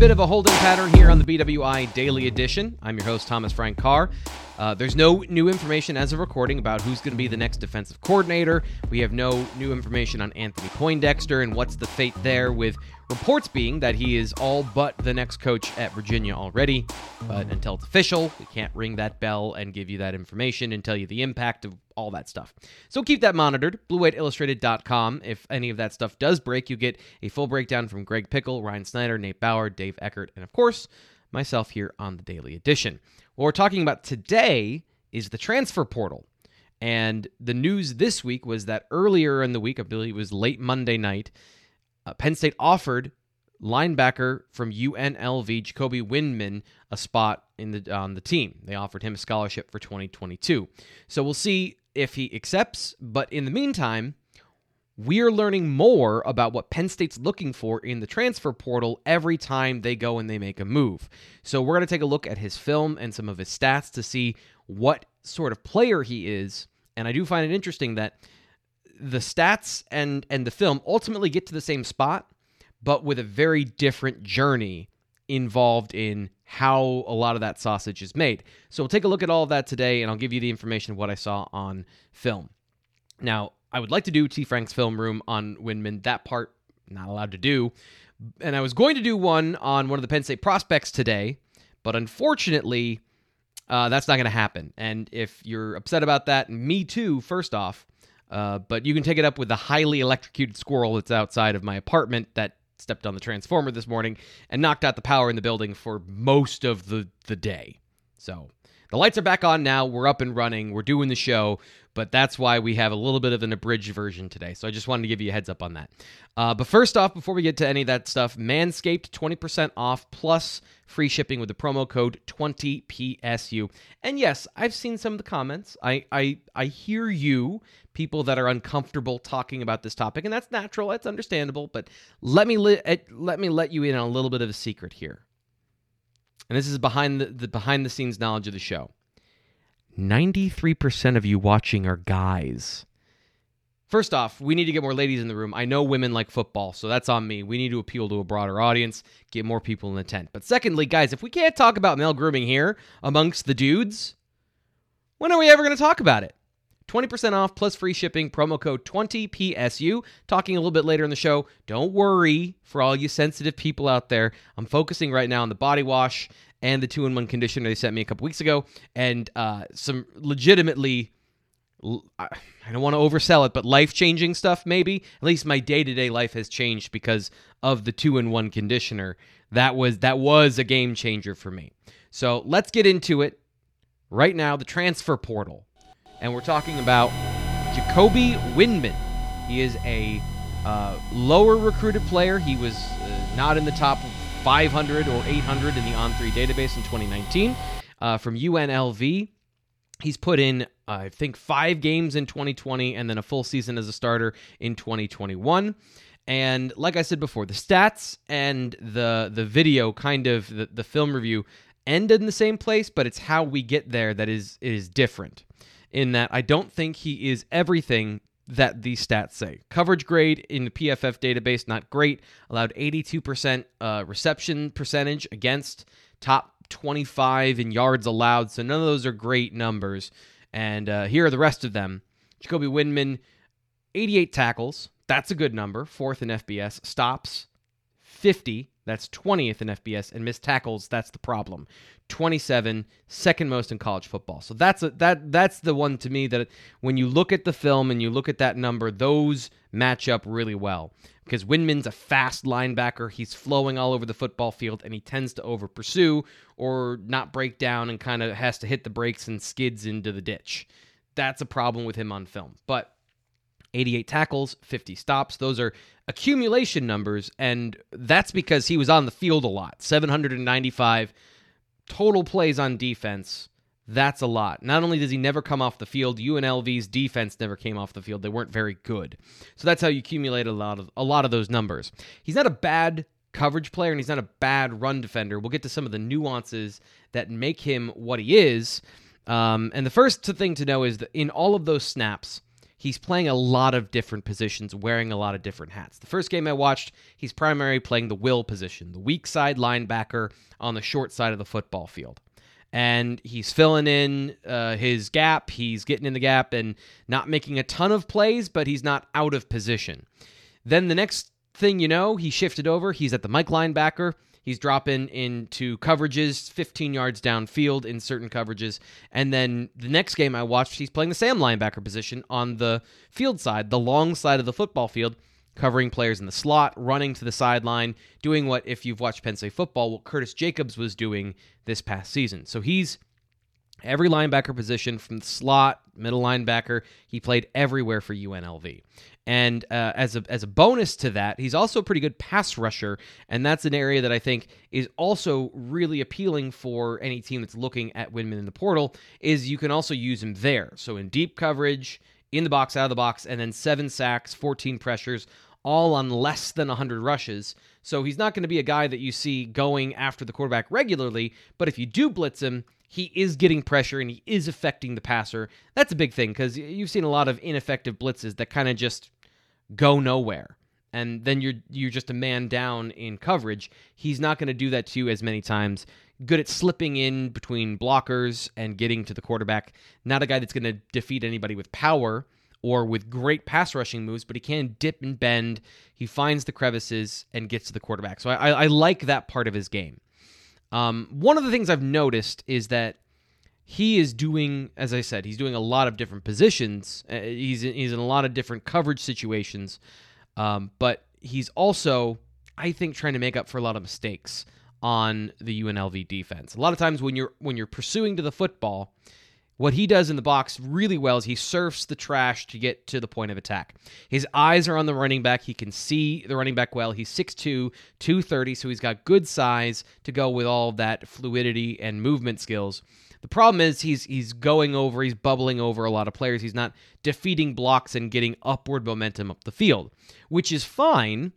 Bit of a holding pattern here on the BWI Daily Edition. I'm your host, Thomas Frank Carr. Uh, there's no new information as of recording about who's going to be the next defensive coordinator. We have no new information on Anthony Poindexter and what's the fate there, with reports being that he is all but the next coach at Virginia already. But until it's official, we can't ring that bell and give you that information and tell you the impact of all that stuff. So keep that monitored. BlueWhiteIllustrated.com. If any of that stuff does break, you get a full breakdown from Greg Pickle, Ryan Snyder, Nate Bauer, Dave Eckert, and of course, myself here on the Daily Edition. What we're talking about today is the transfer portal. And the news this week was that earlier in the week, I believe it was late Monday night, uh, Penn State offered linebacker from UNLV Jacoby Windmon a spot in the on the team. They offered him a scholarship for 2022. So we'll see if he accepts. But in the meantime, we're learning more about what Penn State's looking for in the transfer portal every time they go and they make a move. So we're going to take a look at his film and some of his stats to see what sort of player he is. And I do find it interesting that the stats and and the film ultimately get to the same spot, but with a very different journey involved in how a lot of that sausage is made. So we'll take a look at all of that today, and I'll give you the information of what I saw on film. Now, I would like to do T. Frank's film room on Windmon. That part, not allowed to do. And I was going to do one on one of the Penn State prospects today, but unfortunately, uh, that's not going to happen. And if you're upset about that, me too, first off. Uh, but you can take it up with the highly electrocuted squirrel that's outside of my apartment that stepped on the transformer this morning and knocked out the power in the building for most of the, the day. So the lights are back on now. We're up and running. We're doing the show, but that's why we have a little bit of an abridged version today. So I just wanted to give you a heads up on that. Uh, but first off, before we get to any of that stuff, Manscaped 20% off plus free shipping with the promo code 20PSU. And yes, I've seen some of the comments. I, I, I hear you, people that are uncomfortable talking about this topic, and that's natural. That's understandable. But let me li- eh, let me let you in on a little bit of a secret here and this is behind the, the behind the scenes knowledge of the show. 93% of you watching are guys. First off, we need to get more ladies in the room. I know women like football, so that's on me. We need to appeal to a broader audience, get more people in the tent. But secondly, guys, if we can't talk about male grooming here amongst the dudes, when are we ever going to talk about it? 20% off plus free shipping, promo code 20PSU. Talking a little bit later in the show. Don't worry for all you sensitive people out there. I'm focusing right now on the body wash and the two in one conditioner they sent me a couple weeks ago, and uh, some legitimately. I don't want to oversell it, but life changing stuff, maybe. At least my day to day life has changed because of the two in one conditioner. That was that was a game changer for me. So let's get into it right now. The transfer portal and we're talking about Jacoby Windmon. He is a uh, lower recruited player. He was uh, not in the top 500 or 800 in the On3 database in 2019 uh, from UNLV. He's put in, I think, five games in 2020 and then a full season as a starter in 2021. And like I said before, the stats and the the video, kind of the, the film review, end in the same place, but it's how we get there that is is different in that I don't think he is everything that these stats say. Coverage grade in the PFF database, not great. Allowed 82% uh, reception percentage against top 25 in yards allowed. So none of those are great numbers. And uh, here are the rest of them. Jacoby Windmon, 88 tackles. That's a good number. Fourth in FBS. Stops, 50. That's 20th in FBS, and missed tackles. That's the problem. 27, second most in college football. So that's a, that that's the one to me that when you look at the film and you look at that number, those match up really well because Windmon's a fast linebacker. He's flowing all over the football field, and he tends to over pursue or not break down and kind of has to hit the brakes and skids into the ditch. That's a problem with him on film, but 88 tackles, 50 stops. Those are accumulation numbers, and that's because he was on the field a lot. 795 total plays on defense. That's a lot. Not only does he never come off the field, UNLV's defense never came off the field. They weren't very good. So that's how you accumulate a lot of a lot of those numbers. He's not a bad coverage player and he's not a bad run defender. We'll get to some of the nuances that make him what he is. Um, and the first thing to know is that in all of those snaps, he's playing a lot of different positions, wearing a lot of different hats. The first game I watched, he's primarily playing the will position, the weak side linebacker on the short side of the football field. And he's filling in uh, his gap. He's getting in the gap and not making a ton of plays, but he's not out of position. Then the next thing you know, he shifted over. He's at the Mike linebacker. He's dropping into coverages 15 yards downfield in certain coverages. And then the next game I watched, he's playing the Sam linebacker position on the field side, the long side of the football field, covering players in the slot, running to the sideline, doing what, if you've watched Penn State football, what Curtis Jacobs was doing this past season. So he's every linebacker position from the slot, middle linebacker. He played everywhere for UNLV. And uh, as a as a bonus to that, he's also a pretty good pass rusher, and that's an area that I think is also really appealing for any team that's looking at Windmon in the portal. Is you can also use him there. So in deep coverage, in the box, out of the box, and then seven sacks, 14 pressures, all on less than 100 rushes. So he's not going to be a guy that you see going after the quarterback regularly, but if you do blitz him, he is getting pressure and he is affecting the passer. That's a big thing because you've seen a lot of ineffective blitzes that kind of just go nowhere. And then you're you're just a man down in coverage. He's not going to do that to you as many times. Good at slipping in between blockers and getting to the quarterback. Not a guy that's going to defeat anybody with power or with great pass rushing moves, but he can dip and bend. He finds the crevices and gets to the quarterback. So I, I like that part of his game. Um, one of the things I've noticed is that he is doing, as I said, he's doing a lot of different positions. Uh, he's in, he's in a lot of different coverage situations, um, but he's also, I think, trying to make up for a lot of mistakes on the UNLV defense. A lot of times when you're when you're pursuing to the football, what he does in the box really well is he surfs the trash to get to the point of attack. His eyes are on the running back. He can see the running back well. He's 6'2, 230, so he's got good size to go with all that fluidity and movement skills. The problem is he's he's going over, he's bubbling over a lot of players. He's not defeating blocks and getting upward momentum up the field, which is fine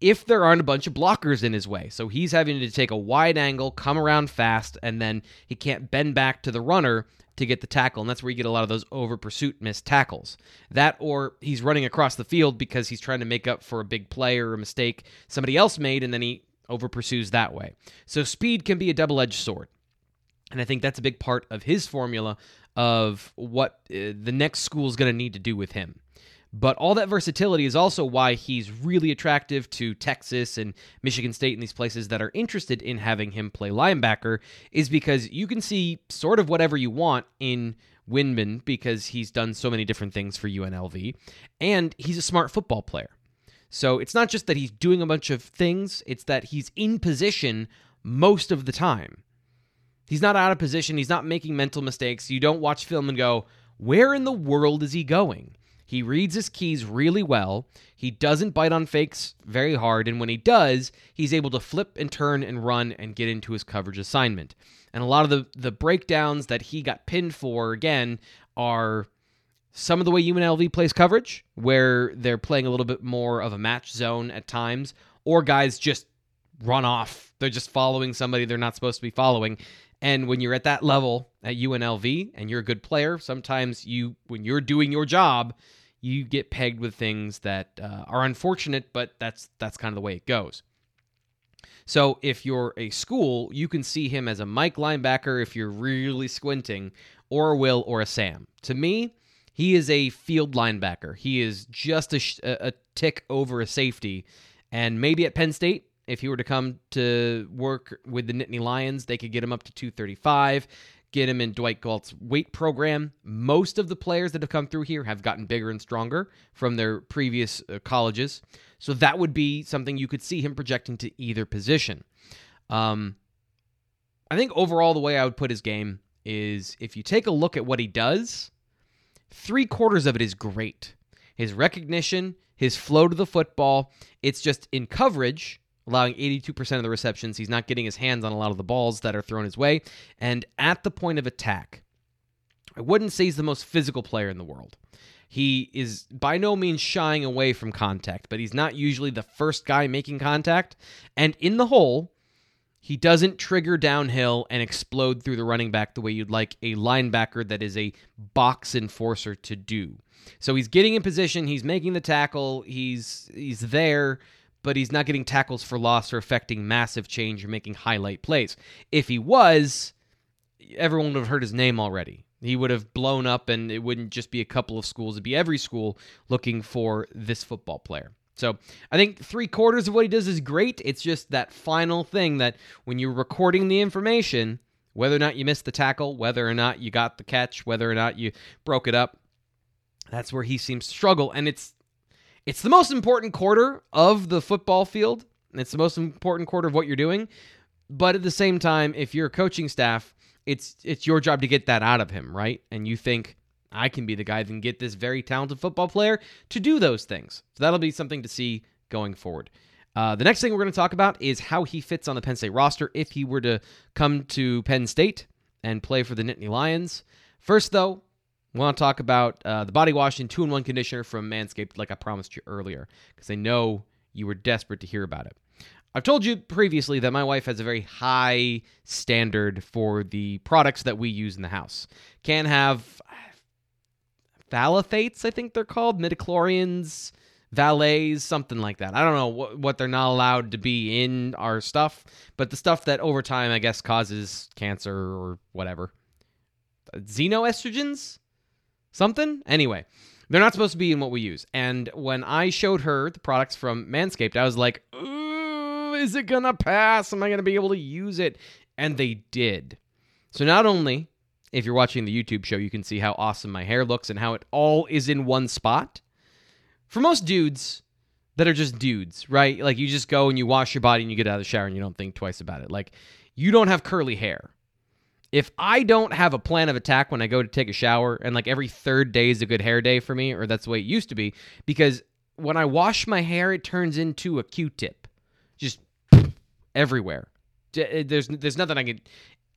if there aren't a bunch of blockers in his way. So he's having to take a wide angle, come around fast, and then he can't bend back to the runner to get the tackle, and that's where you get a lot of those over pursuit missed tackles. That or he's running across the field because he's trying to make up for a big play or a mistake somebody else made, and then he over pursues that way. So speed can be a double edged sword. And I think that's a big part of his formula of what uh, the next school is going to need to do with him. But all that versatility is also why he's really attractive to Texas and Michigan State and these places that are interested in having him play linebacker, is because you can see sort of whatever you want in Windmon because he's done so many different things for UNLV, and he's a smart football player. So it's not just that he's doing a bunch of things, it's that he's in position most of the time. He's not out of position, he's not making mental mistakes. You don't watch film and go, where in the world is he going? He reads his keys really well. He doesn't bite on fakes very hard. And when he does, he's able to flip and turn and run and get into his coverage assignment. And a lot of the, the breakdowns that he got pinned for, again, are some of the way UNLV plays coverage, where they're playing a little bit more of a match zone at times, or guys just run off. They're just following somebody they're not supposed to be following. And when you're at that level at UNLV and you're a good player, sometimes you, when you're doing your job, you get pegged with things that uh, are unfortunate, but that's that's kind of the way it goes. So if you're a school, you can see him as a Mike linebacker if you're really squinting, or a Will or a Sam. To me, he is a field linebacker. He is just a, a tick over a safety, and maybe at Penn State If he were to come to work with the Nittany Lions, they could get him up to 235 get him in Dwight Galt's weight program. Most of the players that have come through here have gotten bigger and stronger from their previous uh, colleges. So that would be something you could see him projecting to either position. Um, I think overall, the way I would put his game is if you take a look at what he does, three quarters of it is great. His recognition, his flow to the football, it's just in coverage allowing 82% of the receptions. He's not getting his hands on a lot of the balls that are thrown his way. And at the point of attack, I wouldn't say he's the most physical player in the world. He is by no means shying away from contact, but he's not usually the first guy making contact. And in the hole, he doesn't trigger downhill and explode through the running back the way you'd like a linebacker that is a box enforcer to do. So he's getting in position, he's making the tackle, he's he's there, but he's not getting tackles for loss or affecting massive change or making highlight plays. If he was, everyone would have heard his name already. He would have blown up, and it wouldn't just be a couple of schools, it'd be every school looking for this football player. So I think three quarters of what he does is great. It's just that final thing that when you're recording the information, whether or not you missed the tackle, whether or not you got the catch, whether or not you broke it up, that's where he seems to struggle. And it's it's the most important quarter of the football field. It's the most important quarter of what you're doing. But at the same time, if you're a coaching staff, it's it's your job to get that out of him, right? And you think I can be the guy that can get this very talented football player to do those things. So that'll be something to see going forward. Uh, the next thing we're going to talk about is how he fits on the Penn State roster if he were to come to Penn State and play for the Nittany Lions. First, though, we want to talk about uh, the body wash and two in one conditioner from Manscaped, like I promised you earlier, because I know you were desperate to hear about it. I've told you previously that my wife has a very high standard for the products that we use in the house. Can have phthalates, I think they're called, midichlorians, valets, something like that. I don't know what, what they're not allowed to be in our stuff, but the stuff that over time, I guess, causes cancer or whatever. Xenoestrogens? Something. Anyway, they're not supposed to be in what we use. And when I showed her the products from Manscaped, I was like, ooh, is it going to pass? Am I going to be able to use it? And they did. So not only if you're watching the YouTube show, you can see how awesome my hair looks and how it all is in one spot. For most dudes that are just dudes, right? Like you just go and you wash your body and you get out of the shower and you don't think twice about it. Like you don't have curly hair if I don't have a plan of attack when I go to take a shower, and like every third day is a good hair day for me, or that's the way it used to be, because when I wash my hair, it turns into a Q-tip, just everywhere. Eh, there's there's nothing I can,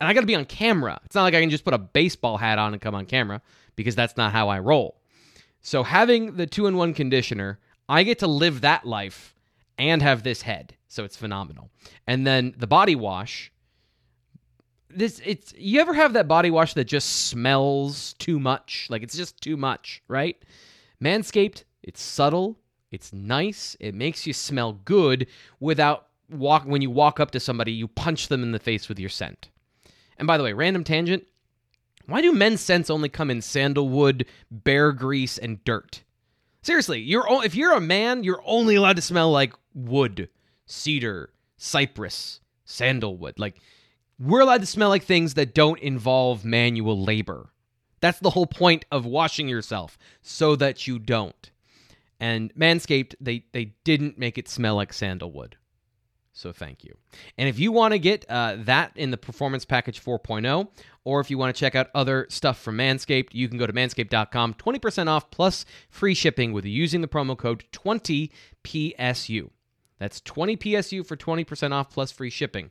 and I got to be on camera. It's not like I can just put a baseball hat on and come on camera because that's not how I roll. So having the two-in-one conditioner, I get to live that life and have this head, so it's phenomenal. And then the body wash this it's you ever have that body wash that just smells too much? Like it's just too much right? Manscaped it's subtle it's nice it makes you smell good without walk when you walk up to somebody you punch them in the face with your scent. And by the way random tangent why do men's scents only come in sandalwood bear grease and dirt? Seriously you're if you're a man you're only allowed to smell like wood cedar cypress sandalwood. Like we're allowed to smell like things that don't involve manual labor. That's the whole point of washing yourself, so that you don't. And Manscaped, they, they didn't make it smell like sandalwood. So thank you. And if you want to get uh, that in the Performance Package 4.0, or if you want to check out other stuff from Manscaped, you can go to manscaped.com, 20% off plus free shipping with using the promo code 20PSU. That's 20PSU for 20% off plus free shipping.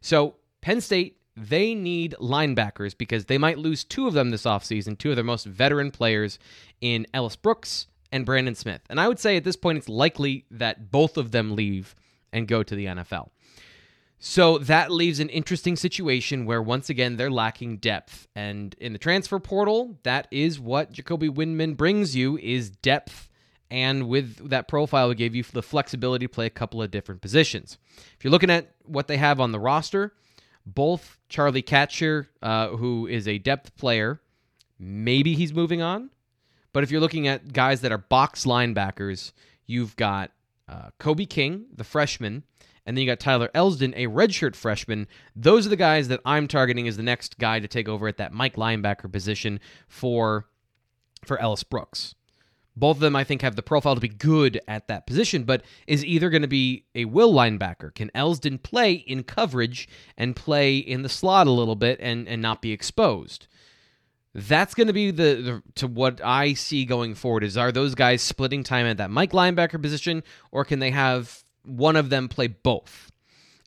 So Penn State, they need linebackers because they might lose two of them this offseason, two of their most veteran players in Ellis Brooks and Brandon Smith. And I would say at this point it's likely that both of them leave and go to the NFL. So that leaves an interesting situation where once again they're lacking depth. And in the transfer portal, that is what Jacoby Windmon brings you is depth and with that profile it gave you the flexibility to play a couple of different positions. If you're looking at what they have on the roster, both Charlie Katshir, uh, who is a depth player, maybe he's moving on. But if you're looking at guys that are box linebackers, you've got uh, Kobe King, the freshman, and then you got Tyler Elsdon, a redshirt freshman. Those are the guys that I'm targeting as the next guy to take over at that Mike linebacker position for for Ellis Brooks. Both of them, I think, have the profile to be good at that position, but is either going to be a will linebacker. Can Elsdon play in coverage and play in the slot a little bit and, and not be exposed? That's going to be the, the to what I see going forward. Is are those guys splitting time at that Mike linebacker position, or can they have one of them play both?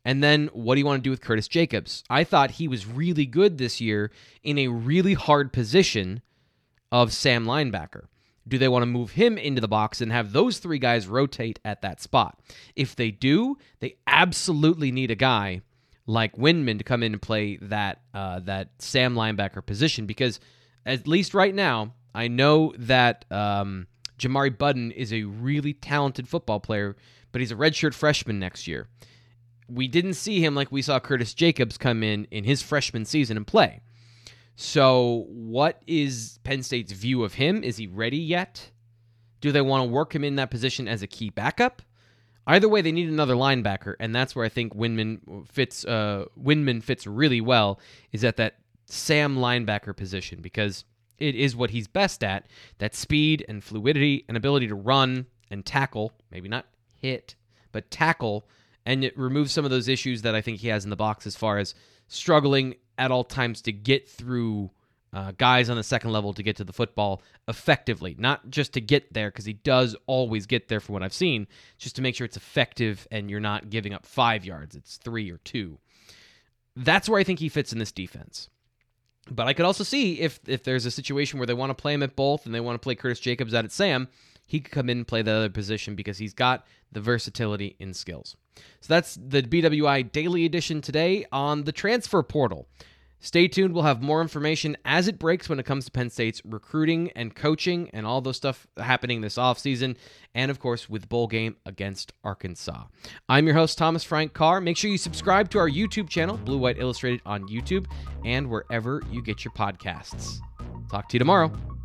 And then what do you want to do with Curtis Jacobs? I thought he was really good this year in a really hard position of Sam linebacker. Do they want to move him into the box and have those three guys rotate at that spot? If they do, they absolutely need a guy like Windmon to come in and play that uh, that Sam linebacker position because at least right now, I know that um, Jamari Buddin is a really talented football player, but he's a redshirt freshman next year. We didn't see him like we saw Curtis Jacobs come in in his freshman season and play. So, what is Penn State's view of him? Is he ready yet? Do they want to work him in that position as a key backup? Either way, they need another linebacker, and that's where I think Windmon fits. Uh, Windmon fits really well. Is at that Sam linebacker position because it is what he's best at. That speed and fluidity and ability to run and tackle, maybe not hit, but tackle, and it removes some of those issues that I think he has in the box as far as struggling at all times to get through uh, guys on the second level to get to the football effectively. Not just to get there, because he does always get there from what I've seen, just to make sure it's effective and you're not giving up five yards, it's three or two. That's where I think he fits in this defense. But I could also see if if there's a situation where they want to play him at both and they want to play Curtis Jacobs out at Sam, he could come in and play the other position because he's got the versatility in skills. So that's the BWI Daily Edition today on the transfer portal. Stay tuned. We'll have more information as it breaks when it comes to Penn State's recruiting and coaching and all those stuff happening this offseason. And of course, with bowl game against Arkansas. I'm your host, Thomas Frank Carr. Make sure you subscribe to our YouTube channel, Blue White Illustrated on YouTube, and wherever you get your podcasts. Talk to you tomorrow.